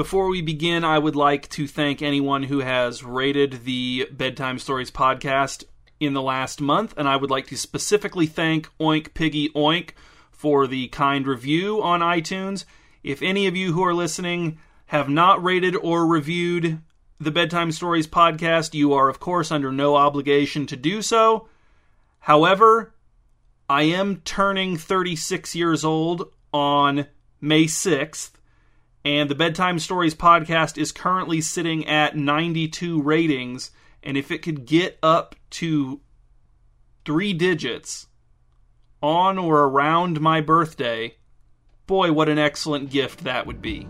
Before we begin, I would like to thank anyone who has rated the Bedtime Stories podcast in the last month, and I would like to specifically thank Oink Piggy Oink for the kind review on iTunes. If any of you who are listening have not rated or reviewed the Bedtime Stories podcast, you are, of course, under no obligation to do so. However, I am turning 36 years old on May 6th, and the Bedtime Stories podcast is currently sitting at 92 ratings. And if it could get up to three digits on or around my birthday, boy, what an excellent gift that would be.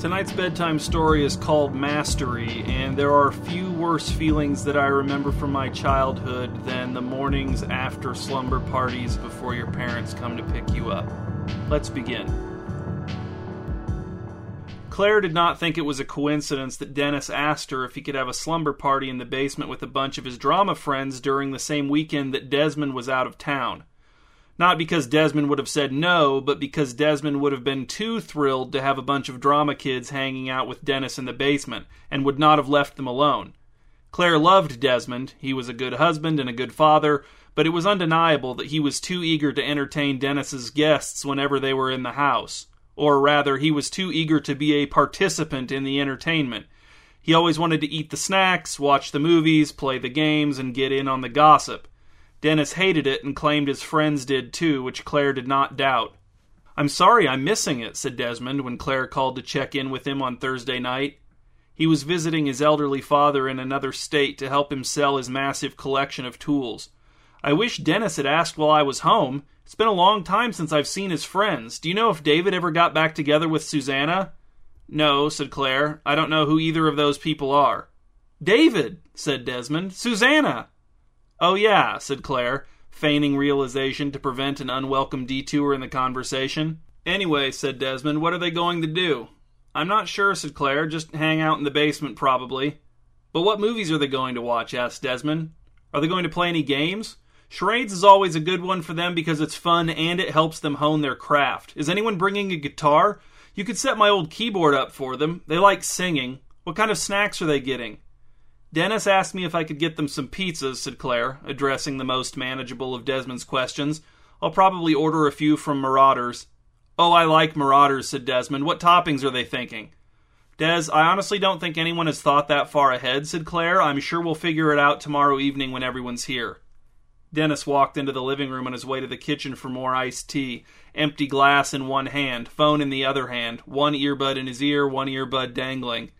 Tonight's bedtime story is called Mastery, and there are few worse feelings that I remember from my childhood than the mornings after slumber parties before your parents come to pick you up. Let's begin. Claire did not think it was a coincidence that Dennis asked her if he could have a slumber party in the basement with a bunch of his drama friends during the same weekend that Desmond was out of town. Not because Desmond would have said no, but because Desmond would have been too thrilled to have a bunch of drama kids hanging out with Dennis in the basement, and would not have left them alone. Claire loved Desmond, he was a good husband and a good father, but it was undeniable that he was too eager to entertain Dennis's guests whenever they were in the house. Or rather, he was too eager to be a participant in the entertainment. He always wanted to eat the snacks, watch the movies, play the games, and get in on the gossip. Dennis hated it and claimed his friends did too, which Claire did not doubt. I'm sorry I'm missing it, said Desmond when Claire called to check in with him on Thursday night. He was visiting his elderly father in another state to help him sell his massive collection of tools. I wish Dennis had asked while I was home. It's been a long time since I've seen his friends. Do you know if David ever got back together with Susanna? No, said Claire. I don't know who either of those people are. David, said Desmond. Susanna. Oh, yeah, said Claire, feigning realization to prevent an unwelcome detour in the conversation. Anyway, said Desmond, what are they going to do? I'm not sure, said Claire. Just hang out in the basement, probably. But what movies are they going to watch? asked Desmond. Are they going to play any games? Charades is always a good one for them because it's fun and it helps them hone their craft. Is anyone bringing a guitar? You could set my old keyboard up for them. They like singing. What kind of snacks are they getting? Dennis asked me if I could get them some pizzas, said Claire, addressing the most manageable of Desmond's questions. I'll probably order a few from Marauders. Oh, I like Marauders, said Desmond. What toppings are they thinking? Des, I honestly don't think anyone has thought that far ahead, said Claire. I'm sure we'll figure it out tomorrow evening when everyone's here. Dennis walked into the living room on his way to the kitchen for more iced tea, empty glass in one hand, phone in the other hand, one earbud in his ear, one earbud dangling.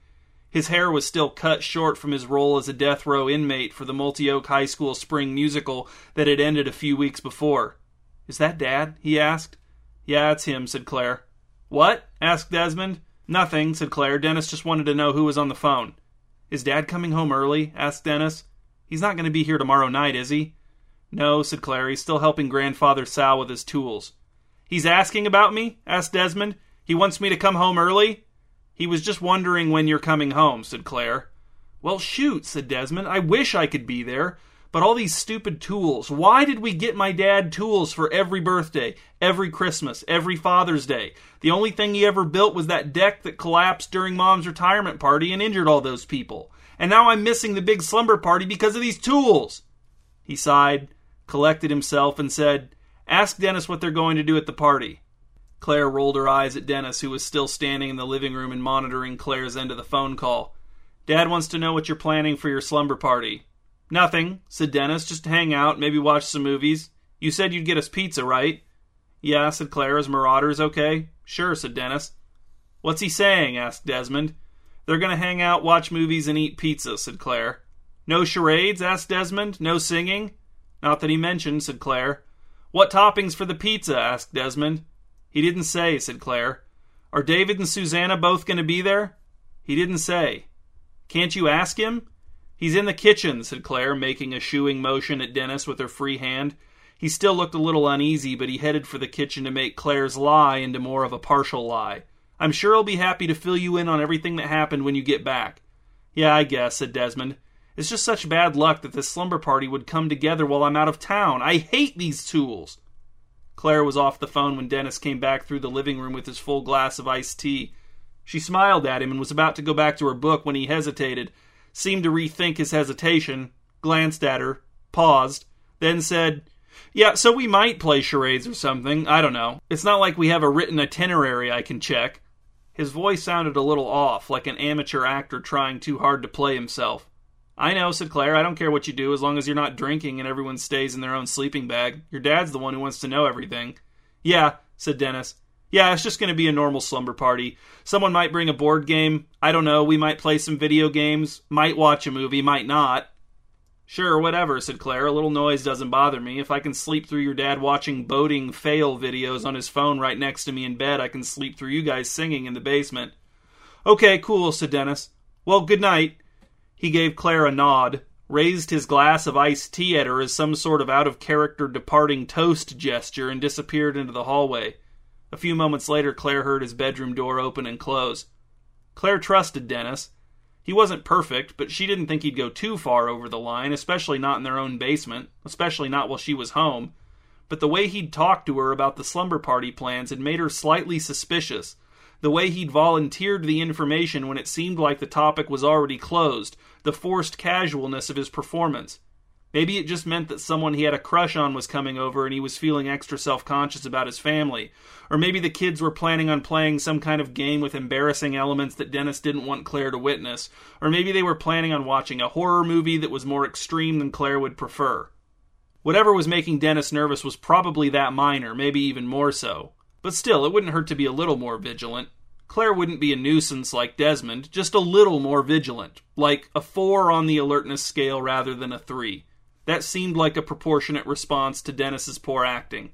His hair was still cut short from his role as a death row inmate for the Multi Oak High School spring musical that had ended a few weeks before. Is that Dad? he asked. Yeah, it's him, said Claire. What? asked Desmond. Nothing, said Claire. Dennis just wanted to know who was on the phone. Is Dad coming home early? asked Dennis. He's not going to be here tomorrow night, is he? No, said Claire. He's still helping Grandfather Sal with his tools. He's asking about me? asked Desmond. He wants me to come home early? He was just wondering when you're coming home, said Claire. Well, shoot, said Desmond. I wish I could be there. But all these stupid tools. Why did we get my dad tools for every birthday, every Christmas, every Father's Day? The only thing he ever built was that deck that collapsed during Mom's retirement party and injured all those people. And now I'm missing the big slumber party because of these tools. He sighed, collected himself, and said, Ask Dennis what they're going to do at the party. Claire rolled her eyes at Dennis, who was still standing in the living room and monitoring Claire's end of the phone call. Dad wants to know what you're planning for your slumber party. Nothing, said Dennis. Just hang out, maybe watch some movies. You said you'd get us pizza, right? Yeah, said Claire. Is Marauders okay? Sure, said Dennis. What's he saying? asked Desmond. They're going to hang out, watch movies, and eat pizza, said Claire. No charades? asked Desmond. No singing? Not that he mentioned, said Claire. What toppings for the pizza? asked Desmond. He didn't say, said Claire. Are David and Susanna both going to be there? He didn't say. Can't you ask him? He's in the kitchen, said Claire, making a shooing motion at Dennis with her free hand. He still looked a little uneasy, but he headed for the kitchen to make Claire's lie into more of a partial lie. I'm sure he'll be happy to fill you in on everything that happened when you get back. Yeah, I guess, said Desmond. It's just such bad luck that this slumber party would come together while I'm out of town. I hate these tools. Claire was off the phone when Dennis came back through the living room with his full glass of iced tea. She smiled at him and was about to go back to her book when he hesitated, seemed to rethink his hesitation, glanced at her, paused, then said, Yeah, so we might play charades or something. I don't know. It's not like we have a written itinerary I can check. His voice sounded a little off, like an amateur actor trying too hard to play himself. I know, said Claire. I don't care what you do as long as you're not drinking and everyone stays in their own sleeping bag. Your dad's the one who wants to know everything. Yeah, said Dennis. Yeah, it's just going to be a normal slumber party. Someone might bring a board game. I don't know. We might play some video games. Might watch a movie. Might not. Sure, whatever, said Claire. A little noise doesn't bother me. If I can sleep through your dad watching boating fail videos on his phone right next to me in bed, I can sleep through you guys singing in the basement. Okay, cool, said Dennis. Well, good night. He gave Claire a nod, raised his glass of iced tea at her as some sort of out of character departing toast gesture, and disappeared into the hallway. A few moments later, Claire heard his bedroom door open and close. Claire trusted Dennis. He wasn't perfect, but she didn't think he'd go too far over the line, especially not in their own basement, especially not while she was home. But the way he'd talked to her about the slumber party plans had made her slightly suspicious, the way he'd volunteered the information when it seemed like the topic was already closed, the forced casualness of his performance. Maybe it just meant that someone he had a crush on was coming over and he was feeling extra self conscious about his family. Or maybe the kids were planning on playing some kind of game with embarrassing elements that Dennis didn't want Claire to witness. Or maybe they were planning on watching a horror movie that was more extreme than Claire would prefer. Whatever was making Dennis nervous was probably that minor, maybe even more so. But still, it wouldn't hurt to be a little more vigilant. Claire wouldn't be a nuisance like Desmond, just a little more vigilant, like a 4 on the alertness scale rather than a 3. That seemed like a proportionate response to Dennis's poor acting.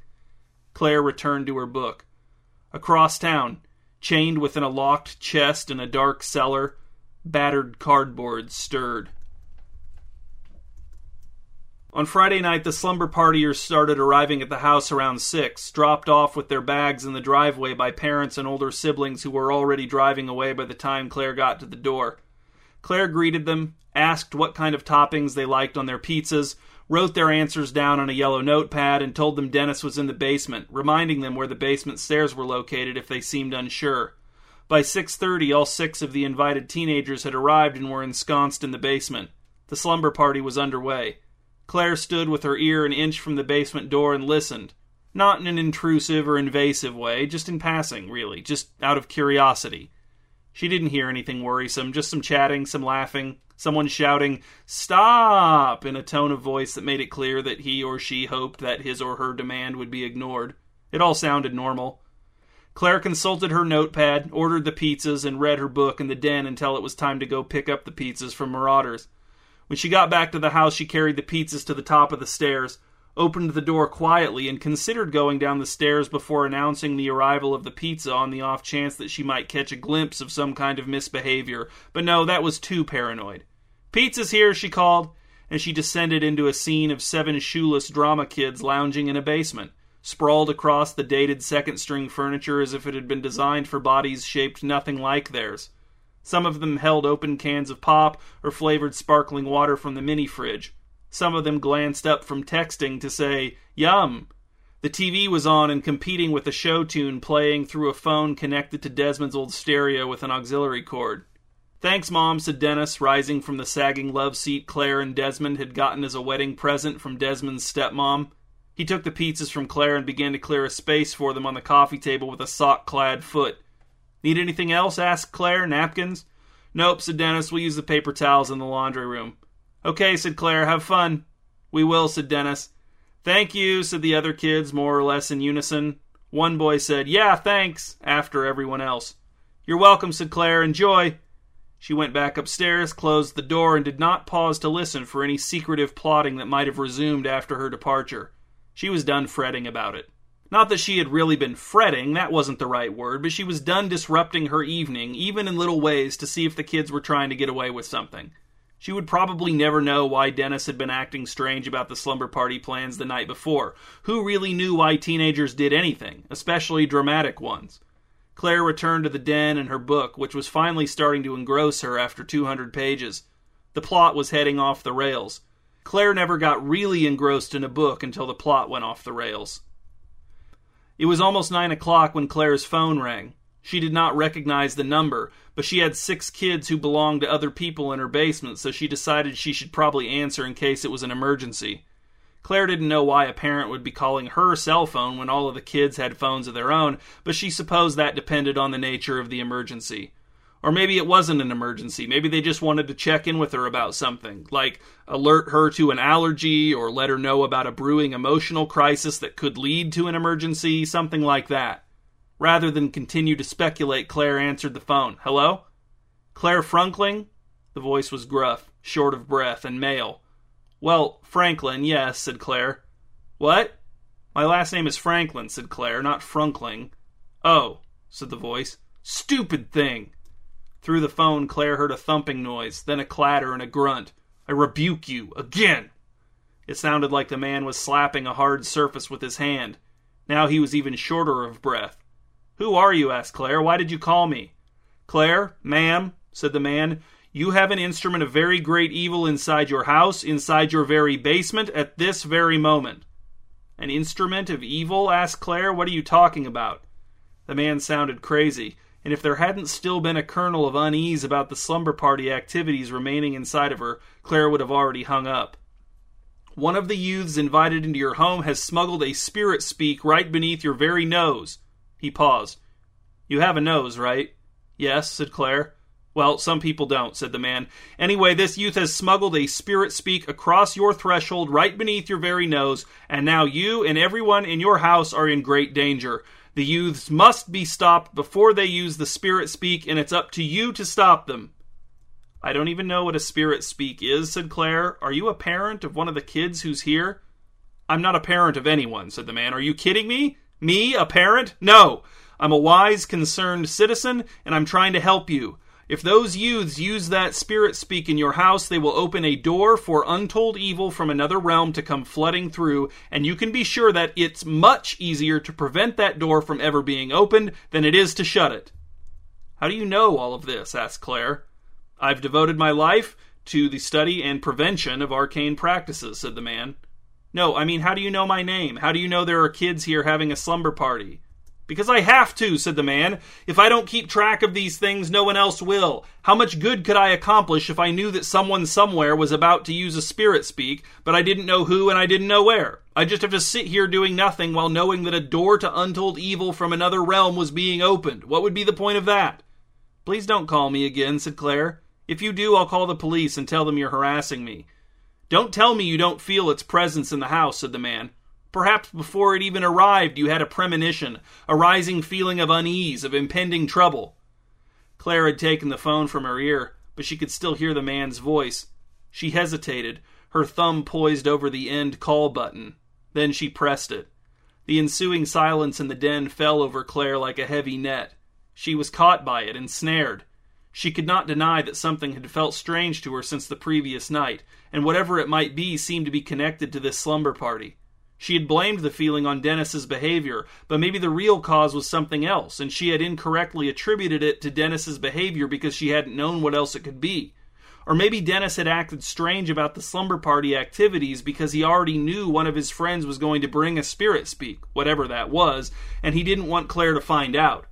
Claire returned to her book. Across town, chained within a locked chest in a dark cellar, battered cardboard stirred. On Friday night, the slumber partiers started arriving at the house around 6, dropped off with their bags in the driveway by parents and older siblings who were already driving away by the time Claire got to the door. Claire greeted them, asked what kind of toppings they liked on their pizzas, wrote their answers down on a yellow notepad, and told them Dennis was in the basement, reminding them where the basement stairs were located if they seemed unsure. By 6:30, all 6 of the invited teenagers had arrived and were ensconced in the basement. The slumber party was underway. Claire stood with her ear an inch from the basement door and listened. Not in an intrusive or invasive way, just in passing, really, just out of curiosity. She didn't hear anything worrisome, just some chatting, some laughing, someone shouting, Stop! in a tone of voice that made it clear that he or she hoped that his or her demand would be ignored. It all sounded normal. Claire consulted her notepad, ordered the pizzas, and read her book in the den until it was time to go pick up the pizzas from Marauders. When she got back to the house, she carried the pizzas to the top of the stairs, opened the door quietly, and considered going down the stairs before announcing the arrival of the pizza on the off chance that she might catch a glimpse of some kind of misbehavior. But no, that was too paranoid. Pizza's here, she called, and she descended into a scene of seven shoeless drama kids lounging in a basement, sprawled across the dated second string furniture as if it had been designed for bodies shaped nothing like theirs. Some of them held open cans of pop or flavored sparkling water from the mini fridge. Some of them glanced up from texting to say, Yum! The TV was on and competing with a show tune playing through a phone connected to Desmond's old stereo with an auxiliary cord. Thanks, Mom, said Dennis, rising from the sagging love seat Claire and Desmond had gotten as a wedding present from Desmond's stepmom. He took the pizzas from Claire and began to clear a space for them on the coffee table with a sock clad foot. Need anything else? asked Claire. Napkins? Nope, said Dennis. We'll use the paper towels in the laundry room. Okay, said Claire. Have fun. We will, said Dennis. Thank you, said the other kids, more or less in unison. One boy said, Yeah, thanks, after everyone else. You're welcome, said Claire. Enjoy. She went back upstairs, closed the door, and did not pause to listen for any secretive plotting that might have resumed after her departure. She was done fretting about it. Not that she had really been fretting, that wasn't the right word, but she was done disrupting her evening, even in little ways, to see if the kids were trying to get away with something. She would probably never know why Dennis had been acting strange about the slumber party plans the night before. Who really knew why teenagers did anything, especially dramatic ones? Claire returned to the den and her book, which was finally starting to engross her after 200 pages. The plot was heading off the rails. Claire never got really engrossed in a book until the plot went off the rails. It was almost nine o'clock when Claire's phone rang. She did not recognize the number, but she had six kids who belonged to other people in her basement, so she decided she should probably answer in case it was an emergency. Claire didn't know why a parent would be calling her cell phone when all of the kids had phones of their own, but she supposed that depended on the nature of the emergency. Or maybe it wasn't an emergency. Maybe they just wanted to check in with her about something, like alert her to an allergy or let her know about a brewing emotional crisis that could lead to an emergency, something like that. Rather than continue to speculate, Claire answered the phone. Hello? Claire Frunkling? The voice was gruff, short of breath, and male. Well, Franklin, yes, said Claire. What? My last name is Franklin, said Claire, not Frunkling. Oh, said the voice. Stupid thing! Through the phone, Claire heard a thumping noise, then a clatter and a grunt. I rebuke you, again! It sounded like the man was slapping a hard surface with his hand. Now he was even shorter of breath. Who are you? asked Claire. Why did you call me? Claire, ma'am, said the man, you have an instrument of very great evil inside your house, inside your very basement, at this very moment. An instrument of evil? asked Claire. What are you talking about? The man sounded crazy, and if there hadn't still been a kernel of unease about the slumber party activities remaining inside of her, Claire would have already hung up. One of the youths invited into your home has smuggled a spirit speak right beneath your very nose. He paused. You have a nose, right? Yes, said Claire. Well, some people don't, said the man. Anyway, this youth has smuggled a spirit speak across your threshold right beneath your very nose, and now you and everyone in your house are in great danger. The youths must be stopped before they use the spirit speak, and it's up to you to stop them. I don't even know what a spirit speak is, said Claire. Are you a parent of one of the kids who's here? I'm not a parent of anyone, said the man. Are you kidding me? Me, a parent? No! I'm a wise, concerned citizen, and I'm trying to help you. If those youths use that spirit speak in your house, they will open a door for untold evil from another realm to come flooding through, and you can be sure that it's much easier to prevent that door from ever being opened than it is to shut it. How do you know all of this? asked Claire. I've devoted my life to the study and prevention of arcane practices, said the man. No, I mean, how do you know my name? How do you know there are kids here having a slumber party? Because I have to, said the man. If I don't keep track of these things, no one else will. How much good could I accomplish if I knew that someone somewhere was about to use a spirit speak, but I didn't know who and I didn't know where? I just have to sit here doing nothing while knowing that a door to untold evil from another realm was being opened. What would be the point of that? Please don't call me again, said Claire. If you do, I'll call the police and tell them you're harassing me. Don't tell me you don't feel its presence in the house, said the man. Perhaps before it even arrived, you had a premonition, a rising feeling of unease, of impending trouble. Claire had taken the phone from her ear, but she could still hear the man's voice. She hesitated, her thumb poised over the end call button. Then she pressed it. The ensuing silence in the den fell over Claire like a heavy net. She was caught by it, ensnared. She could not deny that something had felt strange to her since the previous night, and whatever it might be seemed to be connected to this slumber party. She had blamed the feeling on Dennis's behavior, but maybe the real cause was something else, and she had incorrectly attributed it to Dennis's behavior because she hadn't known what else it could be. Or maybe Dennis had acted strange about the slumber party activities because he already knew one of his friends was going to bring a spirit speak, whatever that was, and he didn't want Claire to find out.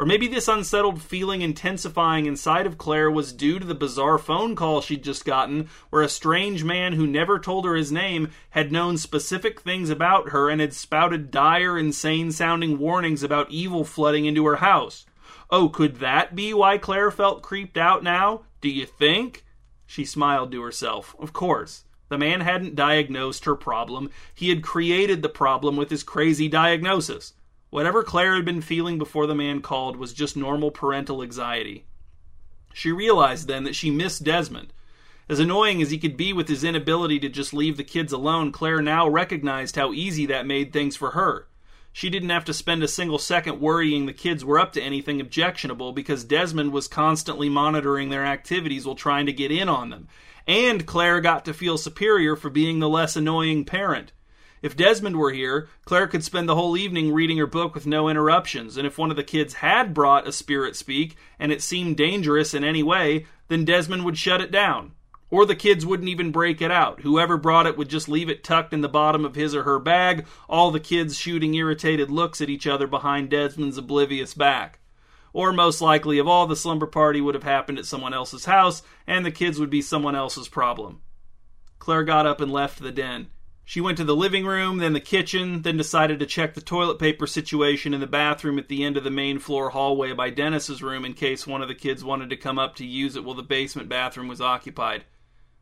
Or maybe this unsettled feeling intensifying inside of Claire was due to the bizarre phone call she'd just gotten, where a strange man who never told her his name had known specific things about her and had spouted dire, insane sounding warnings about evil flooding into her house. Oh, could that be why Claire felt creeped out now? Do you think? She smiled to herself. Of course. The man hadn't diagnosed her problem, he had created the problem with his crazy diagnosis. Whatever Claire had been feeling before the man called was just normal parental anxiety. She realized then that she missed Desmond. As annoying as he could be with his inability to just leave the kids alone, Claire now recognized how easy that made things for her. She didn't have to spend a single second worrying the kids were up to anything objectionable because Desmond was constantly monitoring their activities while trying to get in on them. And Claire got to feel superior for being the less annoying parent. If Desmond were here, Claire could spend the whole evening reading her book with no interruptions, and if one of the kids had brought a spirit speak and it seemed dangerous in any way, then Desmond would shut it down. Or the kids wouldn't even break it out. Whoever brought it would just leave it tucked in the bottom of his or her bag, all the kids shooting irritated looks at each other behind Desmond's oblivious back. Or most likely of all, the slumber party would have happened at someone else's house, and the kids would be someone else's problem. Claire got up and left the den. She went to the living room, then the kitchen, then decided to check the toilet paper situation in the bathroom at the end of the main floor hallway by Dennis's room in case one of the kids wanted to come up to use it while the basement bathroom was occupied.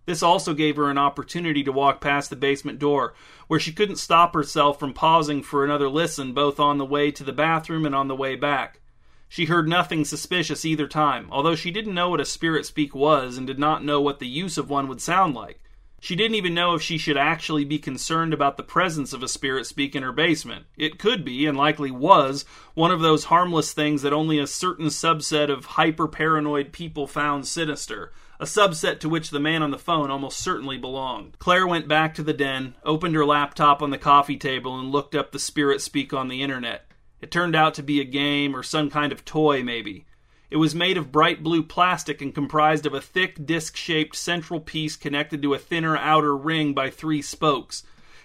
This also gave her an opportunity to walk past the basement door, where she couldn't stop herself from pausing for another listen both on the way to the bathroom and on the way back. She heard nothing suspicious either time, although she didn't know what a spirit speak was and did not know what the use of one would sound like. She didn't even know if she should actually be concerned about the presence of a spirit speak in her basement. It could be, and likely was, one of those harmless things that only a certain subset of hyper paranoid people found sinister, a subset to which the man on the phone almost certainly belonged. Claire went back to the den, opened her laptop on the coffee table, and looked up the spirit speak on the internet. It turned out to be a game or some kind of toy, maybe. It was made of bright blue plastic and comprised of a thick, disc shaped central piece connected to a thinner outer ring by three spokes.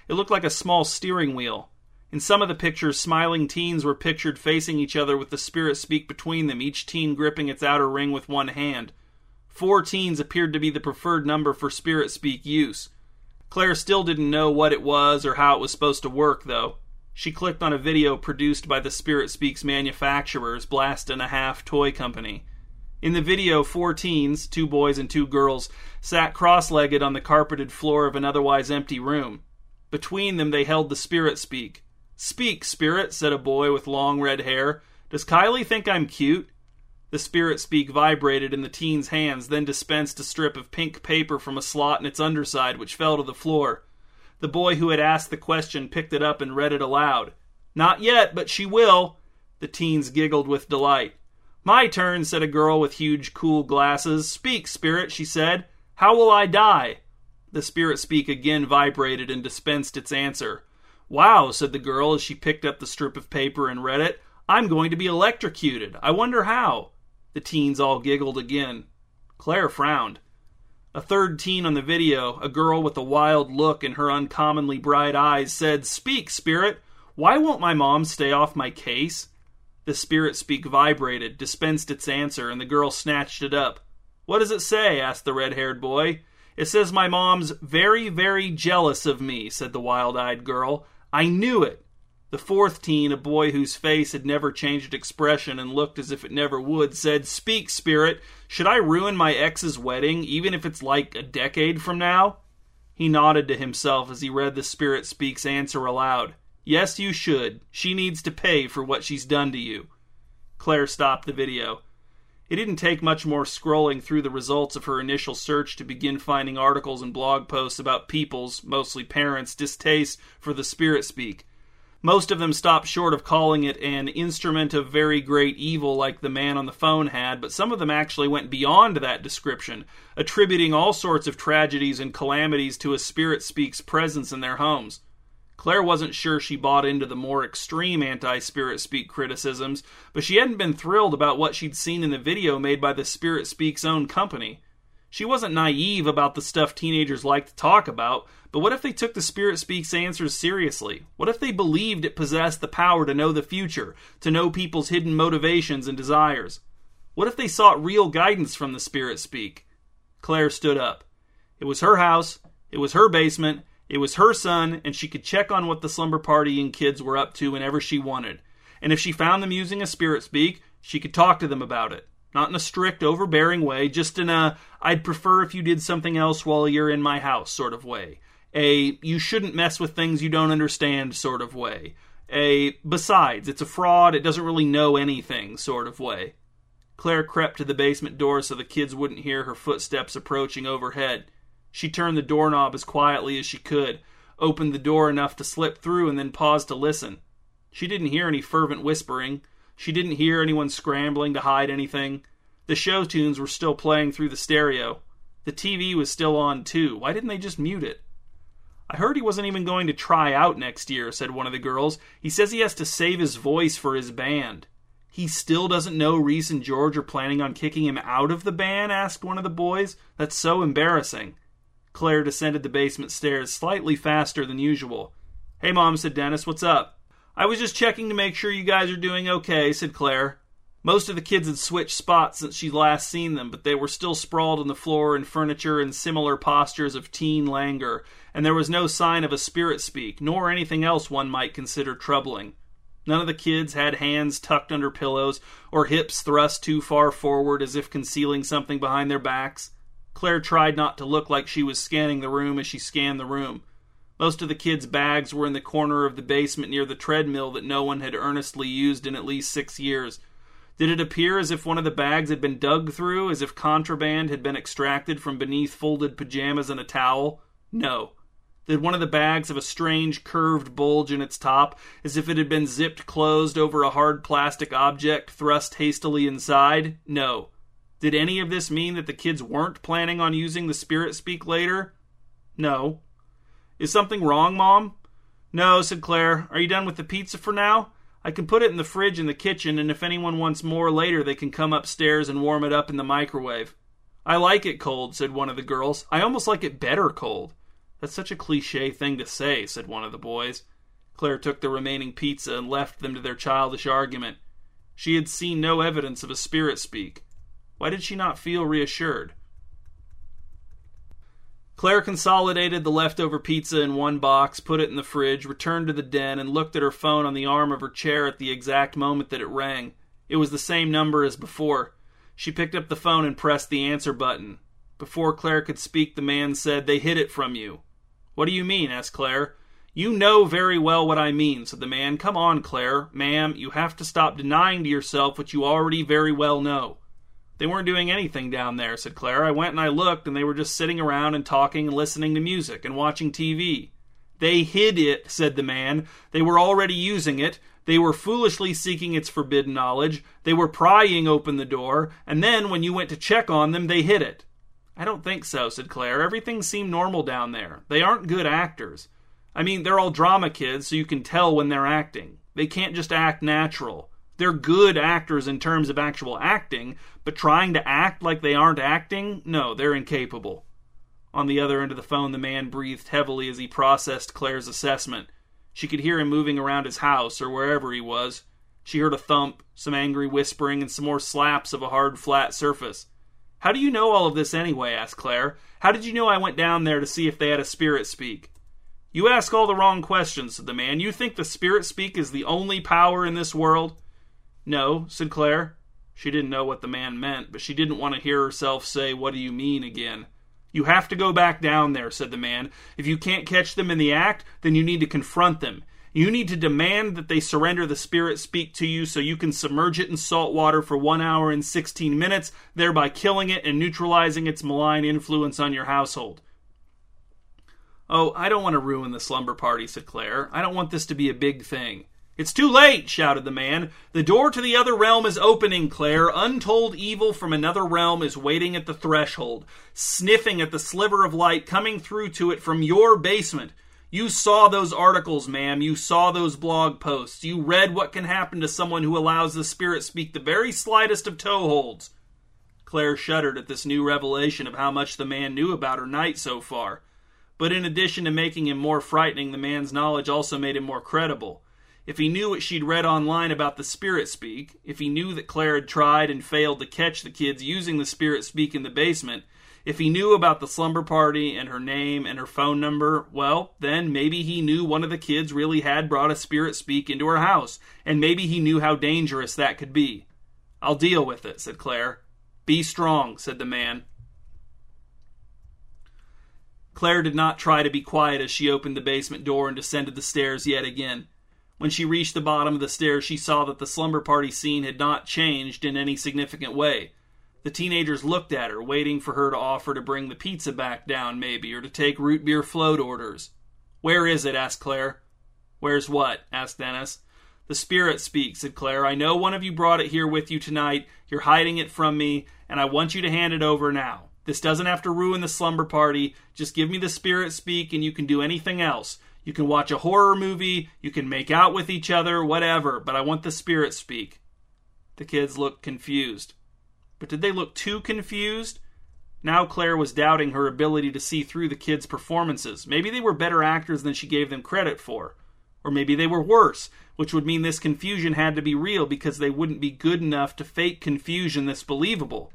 It looked like a small steering wheel. In some of the pictures, smiling teens were pictured facing each other with the spirit speak between them, each teen gripping its outer ring with one hand. Four teens appeared to be the preferred number for spirit speak use. Claire still didn't know what it was or how it was supposed to work, though. She clicked on a video produced by the Spirit Speaks manufacturers, Blast and a Half Toy Company. In the video, four teens, two boys and two girls, sat cross legged on the carpeted floor of an otherwise empty room. Between them, they held the Spirit Speak. Speak, Spirit, said a boy with long red hair. Does Kylie think I'm cute? The Spirit Speak vibrated in the teen's hands, then dispensed a strip of pink paper from a slot in its underside, which fell to the floor. The boy who had asked the question picked it up and read it aloud. Not yet, but she will. The teens giggled with delight. My turn, said a girl with huge, cool glasses. Speak, spirit, she said. How will I die? The spirit speak again vibrated and dispensed its answer. Wow, said the girl as she picked up the strip of paper and read it. I'm going to be electrocuted. I wonder how. The teens all giggled again. Claire frowned. A third teen on the video, a girl with a wild look in her uncommonly bright eyes, said, Speak, spirit! Why won't my mom stay off my case? The spirit speak vibrated, dispensed its answer, and the girl snatched it up. What does it say? asked the red haired boy. It says my mom's very, very jealous of me, said the wild eyed girl. I knew it. The fourth teen, a boy whose face had never changed expression and looked as if it never would, said, Speak, spirit. Should I ruin my ex's wedding, even if it's like a decade from now? He nodded to himself as he read the Spirit Speaks answer aloud. Yes, you should. She needs to pay for what she's done to you. Claire stopped the video. It didn't take much more scrolling through the results of her initial search to begin finding articles and blog posts about people's, mostly parents' distaste for the Spirit Speak. Most of them stopped short of calling it an instrument of very great evil like the man on the phone had, but some of them actually went beyond that description, attributing all sorts of tragedies and calamities to a spirit speak's presence in their homes. Claire wasn't sure she bought into the more extreme anti Spirit Speak criticisms, but she hadn't been thrilled about what she'd seen in the video made by the Spirit Speak's own company. She wasn't naive about the stuff teenagers like to talk about, but what if they took the Spirit Speaks answers seriously? What if they believed it possessed the power to know the future, to know people's hidden motivations and desires? What if they sought real guidance from the Spirit Speak? Claire stood up. It was her house, it was her basement, it was her son, and she could check on what the slumber party and kids were up to whenever she wanted. And if she found them using a Spirit Speak, she could talk to them about it. Not in a strict, overbearing way, just in a I'd prefer if you did something else while you're in my house sort of way. A you shouldn't mess with things you don't understand sort of way. A besides, it's a fraud, it doesn't really know anything sort of way. Claire crept to the basement door so the kids wouldn't hear her footsteps approaching overhead. She turned the doorknob as quietly as she could, opened the door enough to slip through, and then paused to listen. She didn't hear any fervent whispering. She didn't hear anyone scrambling to hide anything. The show tunes were still playing through the stereo. The TV was still on, too. Why didn't they just mute it? I heard he wasn't even going to try out next year, said one of the girls. He says he has to save his voice for his band. He still doesn't know Reese and George are planning on kicking him out of the band? asked one of the boys. That's so embarrassing. Claire descended the basement stairs slightly faster than usual. Hey, Mom, said Dennis, what's up? I was just checking to make sure you guys are doing okay, said Claire. Most of the kids had switched spots since she'd last seen them, but they were still sprawled on the floor and furniture in similar postures of teen languor, and there was no sign of a spirit speak, nor anything else one might consider troubling. None of the kids had hands tucked under pillows or hips thrust too far forward as if concealing something behind their backs. Claire tried not to look like she was scanning the room as she scanned the room. Most of the kids' bags were in the corner of the basement near the treadmill that no one had earnestly used in at least six years. Did it appear as if one of the bags had been dug through, as if contraband had been extracted from beneath folded pajamas and a towel? No. Did one of the bags have a strange curved bulge in its top, as if it had been zipped closed over a hard plastic object thrust hastily inside? No. Did any of this mean that the kids weren't planning on using the spirit speak later? No. Is something wrong, Mom? No, said Claire. Are you done with the pizza for now? I can put it in the fridge in the kitchen, and if anyone wants more later, they can come upstairs and warm it up in the microwave. I like it cold, said one of the girls. I almost like it better cold. That's such a cliche thing to say, said one of the boys. Claire took the remaining pizza and left them to their childish argument. She had seen no evidence of a spirit speak. Why did she not feel reassured? Claire consolidated the leftover pizza in one box, put it in the fridge, returned to the den, and looked at her phone on the arm of her chair at the exact moment that it rang. It was the same number as before. She picked up the phone and pressed the answer button. Before Claire could speak, the man said, They hid it from you. What do you mean? asked Claire. You know very well what I mean, said the man. Come on, Claire. Ma'am, you have to stop denying to yourself what you already very well know. They weren't doing anything down there, said Claire. I went and I looked, and they were just sitting around and talking and listening to music and watching TV. They hid it, said the man. They were already using it. They were foolishly seeking its forbidden knowledge. They were prying open the door, and then when you went to check on them, they hid it. I don't think so, said Claire. Everything seemed normal down there. They aren't good actors. I mean, they're all drama kids, so you can tell when they're acting. They can't just act natural. They're good actors in terms of actual acting, but trying to act like they aren't acting, no, they're incapable. On the other end of the phone, the man breathed heavily as he processed Claire's assessment. She could hear him moving around his house or wherever he was. She heard a thump, some angry whispering, and some more slaps of a hard, flat surface. How do you know all of this anyway? asked Claire. How did you know I went down there to see if they had a spirit speak? You ask all the wrong questions, said the man. You think the spirit speak is the only power in this world? No, said Claire. She didn't know what the man meant, but she didn't want to hear herself say, What do you mean again? You have to go back down there, said the man. If you can't catch them in the act, then you need to confront them. You need to demand that they surrender the spirit speak to you so you can submerge it in salt water for one hour and 16 minutes, thereby killing it and neutralizing its malign influence on your household. Oh, I don't want to ruin the slumber party, said Claire. I don't want this to be a big thing. It's too late, shouted the man. The door to the other realm is opening, Claire. Untold evil from another realm is waiting at the threshold, sniffing at the sliver of light coming through to it from your basement. You saw those articles, ma'am. You saw those blog posts. You read what can happen to someone who allows the spirit speak the very slightest of toeholds. Claire shuddered at this new revelation of how much the man knew about her night so far. But in addition to making him more frightening, the man's knowledge also made him more credible. If he knew what she'd read online about the spirit speak, if he knew that Claire had tried and failed to catch the kids using the spirit speak in the basement, if he knew about the slumber party and her name and her phone number, well, then maybe he knew one of the kids really had brought a spirit speak into her house, and maybe he knew how dangerous that could be. I'll deal with it, said Claire. Be strong, said the man. Claire did not try to be quiet as she opened the basement door and descended the stairs yet again. When she reached the bottom of the stairs, she saw that the slumber party scene had not changed in any significant way. The teenagers looked at her, waiting for her to offer to bring the pizza back down, maybe, or to take root beer float orders. Where is it? asked Claire. Where's what? asked Dennis. The spirit speaks, said Claire. I know one of you brought it here with you tonight. You're hiding it from me, and I want you to hand it over now. This doesn't have to ruin the slumber party. Just give me the spirit speak, and you can do anything else. You can watch a horror movie, you can make out with each other, whatever, but I want the spirit speak. The kids looked confused. But did they look too confused? Now Claire was doubting her ability to see through the kids' performances. Maybe they were better actors than she gave them credit for. Or maybe they were worse, which would mean this confusion had to be real because they wouldn't be good enough to fake confusion that's believable.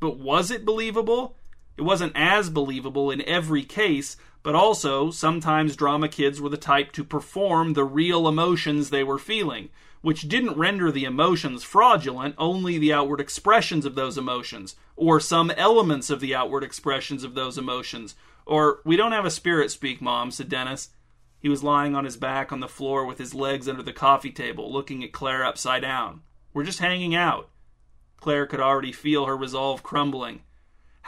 But was it believable? It wasn't as believable in every case, but also sometimes drama kids were the type to perform the real emotions they were feeling, which didn't render the emotions fraudulent, only the outward expressions of those emotions, or some elements of the outward expressions of those emotions. Or, we don't have a spirit speak, Mom, said Dennis. He was lying on his back on the floor with his legs under the coffee table, looking at Claire upside down. We're just hanging out. Claire could already feel her resolve crumbling.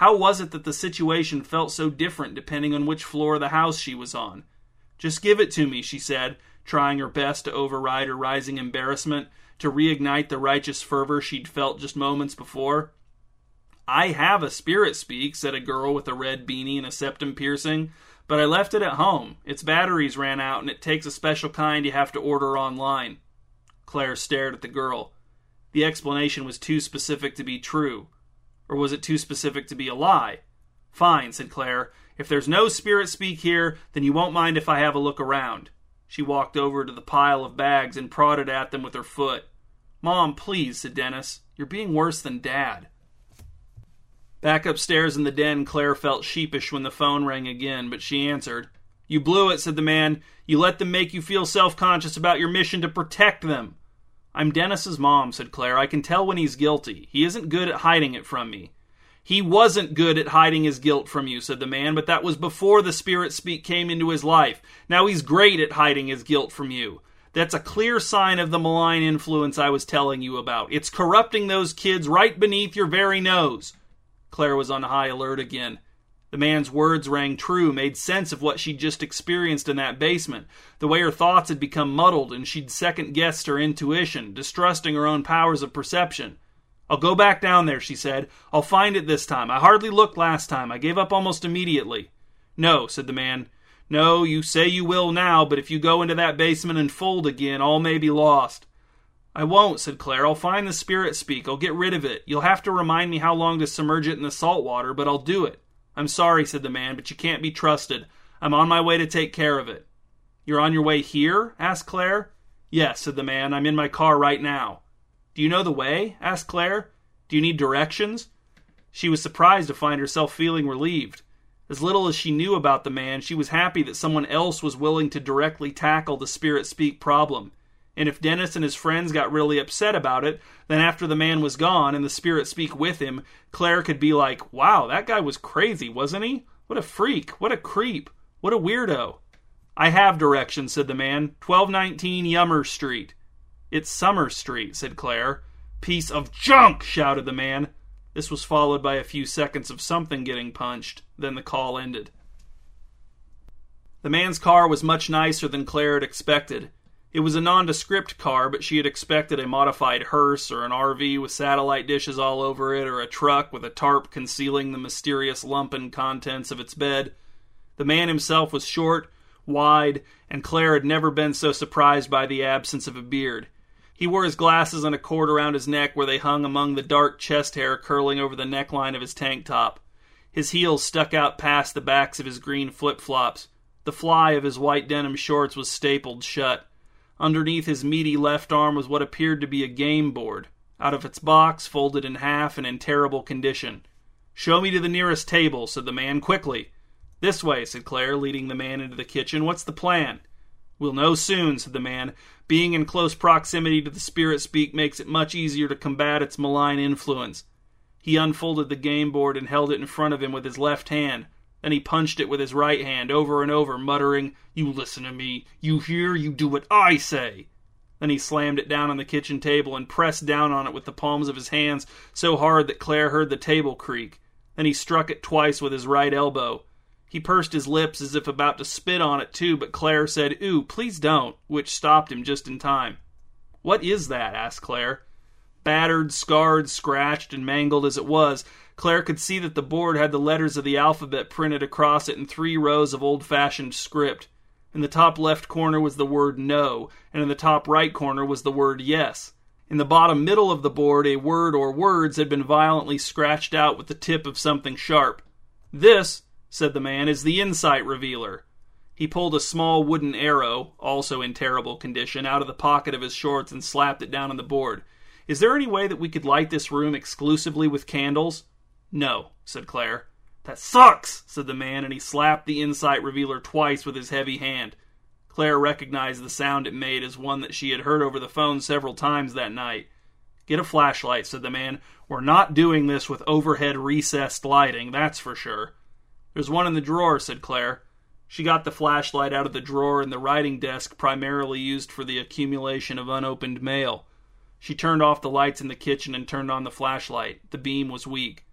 How was it that the situation felt so different depending on which floor of the house she was on? Just give it to me, she said, trying her best to override her rising embarrassment, to reignite the righteous fervor she'd felt just moments before. I have a spirit speak, said a girl with a red beanie and a septum piercing, but I left it at home. Its batteries ran out, and it takes a special kind you have to order online. Claire stared at the girl. The explanation was too specific to be true. Or was it too specific to be a lie? Fine, said Claire. If there's no spirit speak here, then you won't mind if I have a look around. She walked over to the pile of bags and prodded at them with her foot. Mom, please, said Dennis. You're being worse than Dad. Back upstairs in the den, Claire felt sheepish when the phone rang again, but she answered. You blew it, said the man. You let them make you feel self conscious about your mission to protect them. I'm Dennis's mom, said Claire. I can tell when he's guilty. He isn't good at hiding it from me. He wasn't good at hiding his guilt from you, said the man, but that was before the Spirit Speak came into his life. Now he's great at hiding his guilt from you. That's a clear sign of the malign influence I was telling you about. It's corrupting those kids right beneath your very nose. Claire was on high alert again. The man's words rang true, made sense of what she'd just experienced in that basement, the way her thoughts had become muddled and she'd second guessed her intuition, distrusting her own powers of perception. I'll go back down there, she said. I'll find it this time. I hardly looked last time. I gave up almost immediately. No, said the man. No, you say you will now, but if you go into that basement and fold again, all may be lost. I won't, said Claire. I'll find the spirit speak. I'll get rid of it. You'll have to remind me how long to submerge it in the salt water, but I'll do it. I'm sorry, said the man, but you can't be trusted. I'm on my way to take care of it. You're on your way here? asked Claire. Yes, said the man. I'm in my car right now. Do you know the way? asked Claire. Do you need directions? She was surprised to find herself feeling relieved. As little as she knew about the man, she was happy that someone else was willing to directly tackle the spirit speak problem. And if Dennis and his friends got really upset about it, then after the man was gone and the spirit speak with him, Claire could be like, wow, that guy was crazy, wasn't he? What a freak. What a creep. What a weirdo. I have directions, said the man. 1219 Yummer Street. It's Summer Street, said Claire. Piece of junk, shouted the man. This was followed by a few seconds of something getting punched. Then the call ended. The man's car was much nicer than Claire had expected. It was a nondescript car, but she had expected a modified hearse or an RV with satellite dishes all over it, or a truck with a tarp concealing the mysterious lumpen contents of its bed. The man himself was short, wide, and Claire had never been so surprised by the absence of a beard. He wore his glasses on a cord around his neck where they hung among the dark chest hair curling over the neckline of his tank top. His heels stuck out past the backs of his green flip flops. The fly of his white denim shorts was stapled shut. Underneath his meaty left arm was what appeared to be a game board, out of its box, folded in half and in terrible condition. Show me to the nearest table, said the man, quickly. This way, said Claire, leading the man into the kitchen. What's the plan? We'll know soon, said the man. Being in close proximity to the spirit speak makes it much easier to combat its malign influence. He unfolded the game board and held it in front of him with his left hand, then he punched it with his right hand over and over, muttering, You listen to me. You hear? You do what I say. Then he slammed it down on the kitchen table and pressed down on it with the palms of his hands so hard that Claire heard the table creak. Then he struck it twice with his right elbow. He pursed his lips as if about to spit on it too, but Claire said, Ooh, please don't, which stopped him just in time. What is that? asked Claire. Battered, scarred, scratched, and mangled as it was, Claire could see that the board had the letters of the alphabet printed across it in three rows of old fashioned script. In the top left corner was the word no, and in the top right corner was the word yes. In the bottom middle of the board, a word or words had been violently scratched out with the tip of something sharp. This, said the man, is the insight revealer. He pulled a small wooden arrow, also in terrible condition, out of the pocket of his shorts and slapped it down on the board. Is there any way that we could light this room exclusively with candles? No, said Claire. That sucks, said the man, and he slapped the insight revealer twice with his heavy hand. Claire recognized the sound it made as one that she had heard over the phone several times that night. Get a flashlight, said the man. We're not doing this with overhead recessed lighting, that's for sure. There's one in the drawer, said Claire. She got the flashlight out of the drawer in the writing desk primarily used for the accumulation of unopened mail. She turned off the lights in the kitchen and turned on the flashlight. The beam was weak.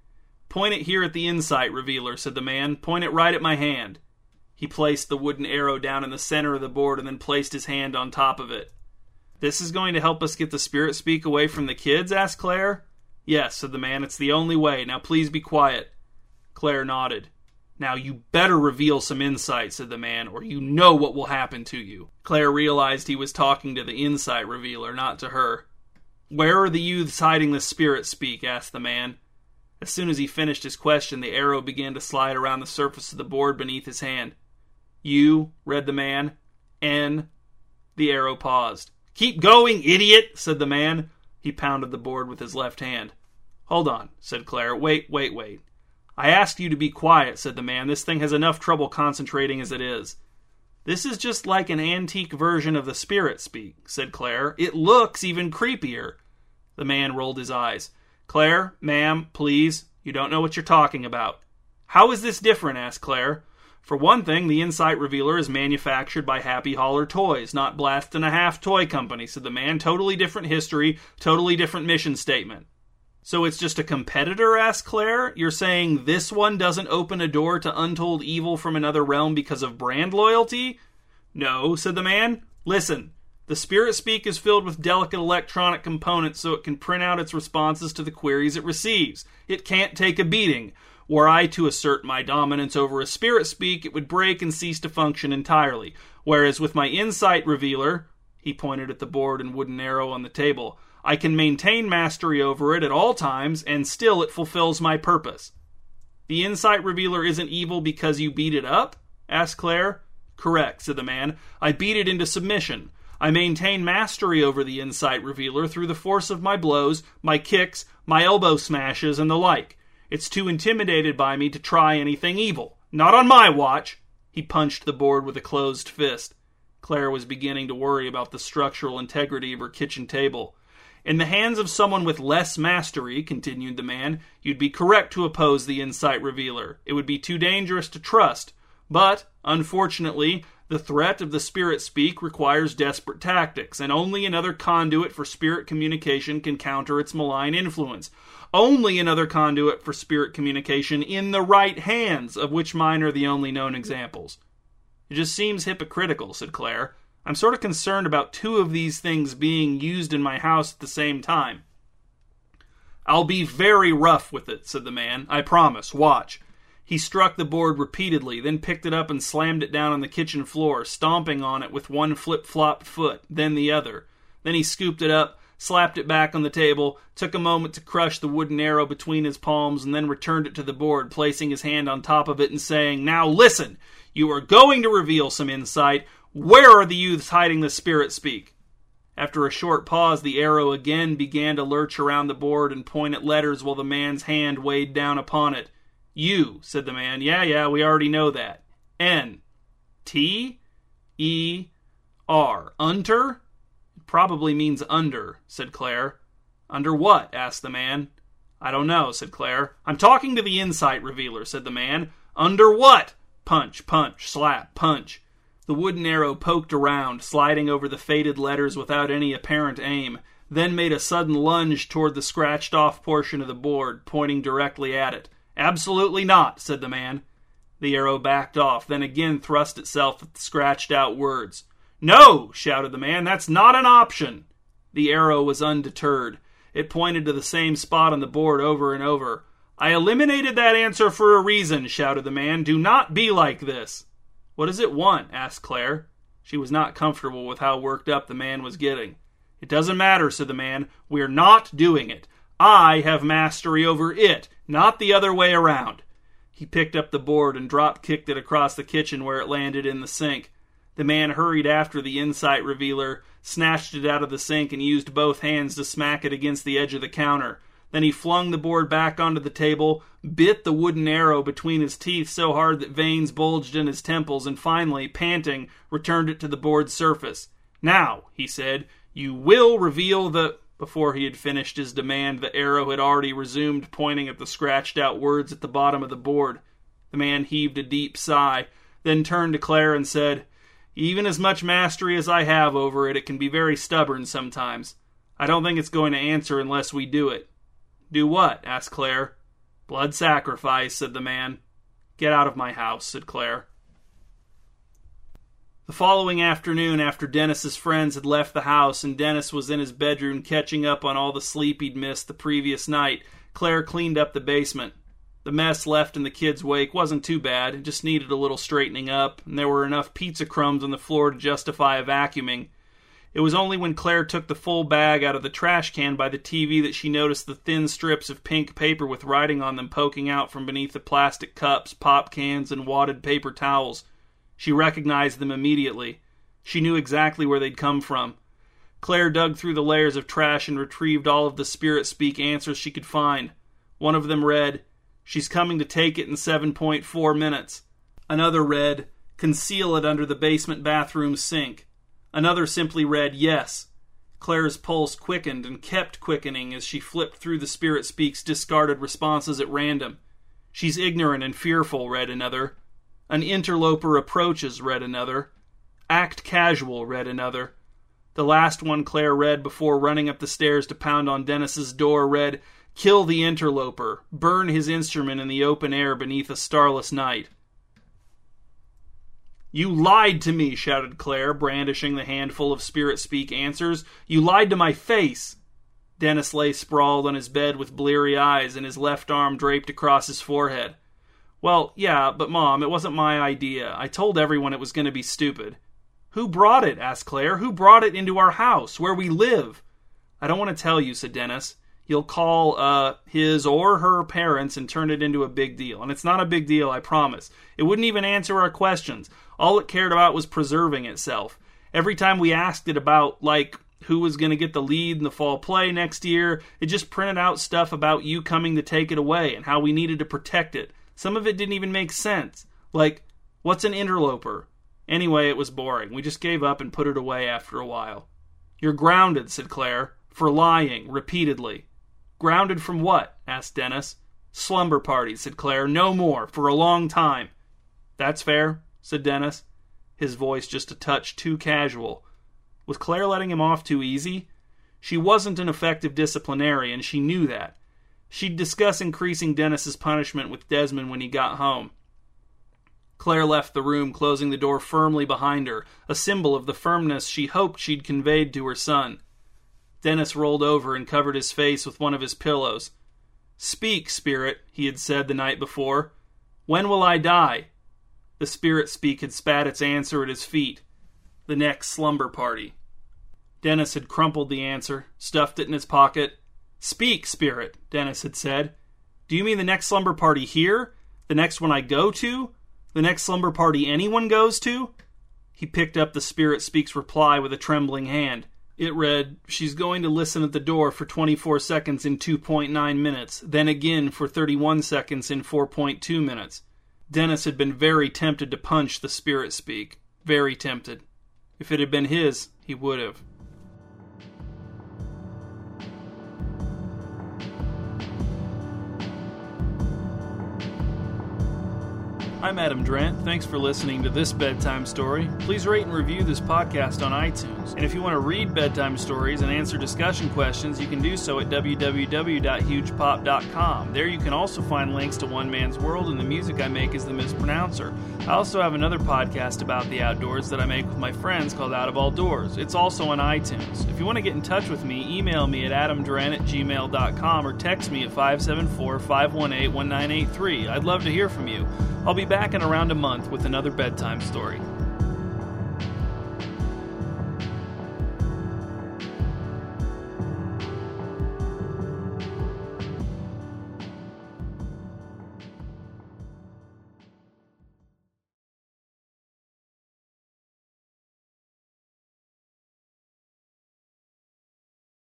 Point it here at the insight revealer, said the man. Point it right at my hand. He placed the wooden arrow down in the center of the board and then placed his hand on top of it. This is going to help us get the spirit speak away from the kids? asked Claire. Yes, said the man. It's the only way. Now please be quiet. Claire nodded. Now you better reveal some insight, said the man, or you know what will happen to you. Claire realized he was talking to the insight revealer, not to her. Where are the youths hiding the spirit speak? asked the man. As soon as he finished his question, the arrow began to slide around the surface of the board beneath his hand. U, read the man. N. The arrow paused. Keep going, idiot, said the man. He pounded the board with his left hand. Hold on, said Claire. Wait, wait, wait. I asked you to be quiet, said the man. This thing has enough trouble concentrating as it is. This is just like an antique version of the spirit speak, said Claire. It looks even creepier. The man rolled his eyes. Claire, ma'am, please, you don't know what you're talking about. How is this different? asked Claire. For one thing, the Insight Revealer is manufactured by Happy Holler Toys, not Blast and a Half Toy Company, said the man. Totally different history, totally different mission statement. So it's just a competitor, asked Claire? You're saying this one doesn't open a door to untold evil from another realm because of brand loyalty? No, said the man. Listen, the Spirit Speak is filled with delicate electronic components so it can print out its responses to the queries it receives. It can't take a beating. Were I to assert my dominance over a Spirit Speak, it would break and cease to function entirely. Whereas with my Insight Revealer, he pointed at the board and wooden arrow on the table, I can maintain mastery over it at all times, and still it fulfills my purpose. The Insight Revealer isn't evil because you beat it up? asked Claire. Correct, said the man. I beat it into submission. I maintain mastery over the Insight Revealer through the force of my blows, my kicks, my elbow smashes, and the like. It's too intimidated by me to try anything evil. Not on my watch. He punched the board with a closed fist. Claire was beginning to worry about the structural integrity of her kitchen table. In the hands of someone with less mastery, continued the man, you'd be correct to oppose the Insight Revealer. It would be too dangerous to trust. But, unfortunately, the threat of the spirit speak requires desperate tactics, and only another conduit for spirit communication can counter its malign influence. Only another conduit for spirit communication in the right hands, of which mine are the only known examples. It just seems hypocritical, said Claire. I'm sort of concerned about two of these things being used in my house at the same time. I'll be very rough with it, said the man. I promise. Watch. He struck the board repeatedly, then picked it up and slammed it down on the kitchen floor, stomping on it with one flip flopped foot, then the other. Then he scooped it up, slapped it back on the table, took a moment to crush the wooden arrow between his palms, and then returned it to the board, placing his hand on top of it and saying, Now listen! You are going to reveal some insight. Where are the youths hiding the spirit speak? After a short pause, the arrow again began to lurch around the board and point at letters while the man's hand weighed down upon it. U, said the man. Yeah, yeah, we already know that. N. T. E. R. Unter? Probably means under, said Claire. Under what? asked the man. I don't know, said Claire. I'm talking to the insight revealer, said the man. Under what? Punch, punch, slap, punch. The wooden arrow poked around, sliding over the faded letters without any apparent aim, then made a sudden lunge toward the scratched off portion of the board, pointing directly at it. Absolutely not, said the man. The arrow backed off, then again thrust itself at the scratched out words. No, shouted the man, that's not an option. The arrow was undeterred. It pointed to the same spot on the board over and over. I eliminated that answer for a reason, shouted the man. Do not be like this. What does it want? asked Claire. She was not comfortable with how worked up the man was getting. It doesn't matter, said the man. We're not doing it. I have mastery over it, not the other way around. He picked up the board and drop kicked it across the kitchen where it landed in the sink. The man hurried after the insight revealer, snatched it out of the sink, and used both hands to smack it against the edge of the counter. Then he flung the board back onto the table, bit the wooden arrow between his teeth so hard that veins bulged in his temples, and finally, panting, returned it to the board's surface. Now, he said, you will reveal the. Before he had finished his demand, the arrow had already resumed pointing at the scratched out words at the bottom of the board. The man heaved a deep sigh, then turned to Claire and said, Even as much mastery as I have over it, it can be very stubborn sometimes. I don't think it's going to answer unless we do it. Do what? asked Claire. Blood sacrifice, said the man. Get out of my house, said Claire. The following afternoon, after Dennis's friends had left the house and Dennis was in his bedroom catching up on all the sleep he'd missed the previous night, Claire cleaned up the basement. The mess left in the kids' wake wasn't too bad, it just needed a little straightening up, and there were enough pizza crumbs on the floor to justify a vacuuming. It was only when Claire took the full bag out of the trash can by the TV that she noticed the thin strips of pink paper with writing on them poking out from beneath the plastic cups, pop cans, and wadded paper towels. She recognized them immediately. She knew exactly where they'd come from. Claire dug through the layers of trash and retrieved all of the spirit speak answers she could find. One of them read, She's coming to take it in 7.4 minutes. Another read, Conceal it under the basement bathroom sink. Another simply read, Yes. Claire's pulse quickened and kept quickening as she flipped through the Spirit Speak's discarded responses at random. She's ignorant and fearful, read another. An interloper approaches, read another. Act casual, read another. The last one Claire read before running up the stairs to pound on Dennis's door read, Kill the interloper. Burn his instrument in the open air beneath a starless night. You lied to me, shouted Claire, brandishing the handful of spirit speak answers. You lied to my face. Dennis lay sprawled on his bed with bleary eyes and his left arm draped across his forehead. Well, yeah, but Mom, it wasn't my idea. I told everyone it was going to be stupid. Who brought it? asked Claire. Who brought it into our house, where we live? I don't want to tell you, said Dennis. You'll call uh, his or her parents and turn it into a big deal. And it's not a big deal, I promise. It wouldn't even answer our questions. All it cared about was preserving itself. Every time we asked it about, like, who was going to get the lead in the fall play next year, it just printed out stuff about you coming to take it away and how we needed to protect it. Some of it didn't even make sense. Like, what's an interloper? Anyway, it was boring. We just gave up and put it away after a while. You're grounded, said Claire, for lying repeatedly. Grounded from what? asked Dennis. Slumber parties, said Claire. No more, for a long time. That's fair, said Dennis, his voice just a touch too casual. Was Claire letting him off too easy? She wasn't an effective disciplinarian, she knew that. She'd discuss increasing Dennis's punishment with Desmond when he got home. Claire left the room, closing the door firmly behind her, a symbol of the firmness she hoped she'd conveyed to her son. Dennis rolled over and covered his face with one of his pillows. Speak, spirit, he had said the night before. When will I die? The spirit speak had spat its answer at his feet. The next slumber party. Dennis had crumpled the answer, stuffed it in his pocket, Speak, spirit, Dennis had said. Do you mean the next slumber party here? The next one I go to? The next slumber party anyone goes to? He picked up the Spirit Speaks reply with a trembling hand. It read, She's going to listen at the door for 24 seconds in 2.9 minutes, then again for 31 seconds in 4.2 minutes. Dennis had been very tempted to punch the Spirit Speak. Very tempted. If it had been his, he would have. I'm Adam Drent. Thanks for listening to this bedtime story. Please rate and review this podcast on iTunes. And if you want to read bedtime stories and answer discussion questions, you can do so at www.hugepop.com. There you can also find links to One Man's World and the music I make as the Mispronouncer. I also have another podcast about the outdoors that I make with my friends called Out of All Doors. It's also on iTunes. If you want to get in touch with me, email me at adamdren at gmail.com or text me at 574 518 1983. I'd love to hear from you. I'll be back in around a month with another bedtime story.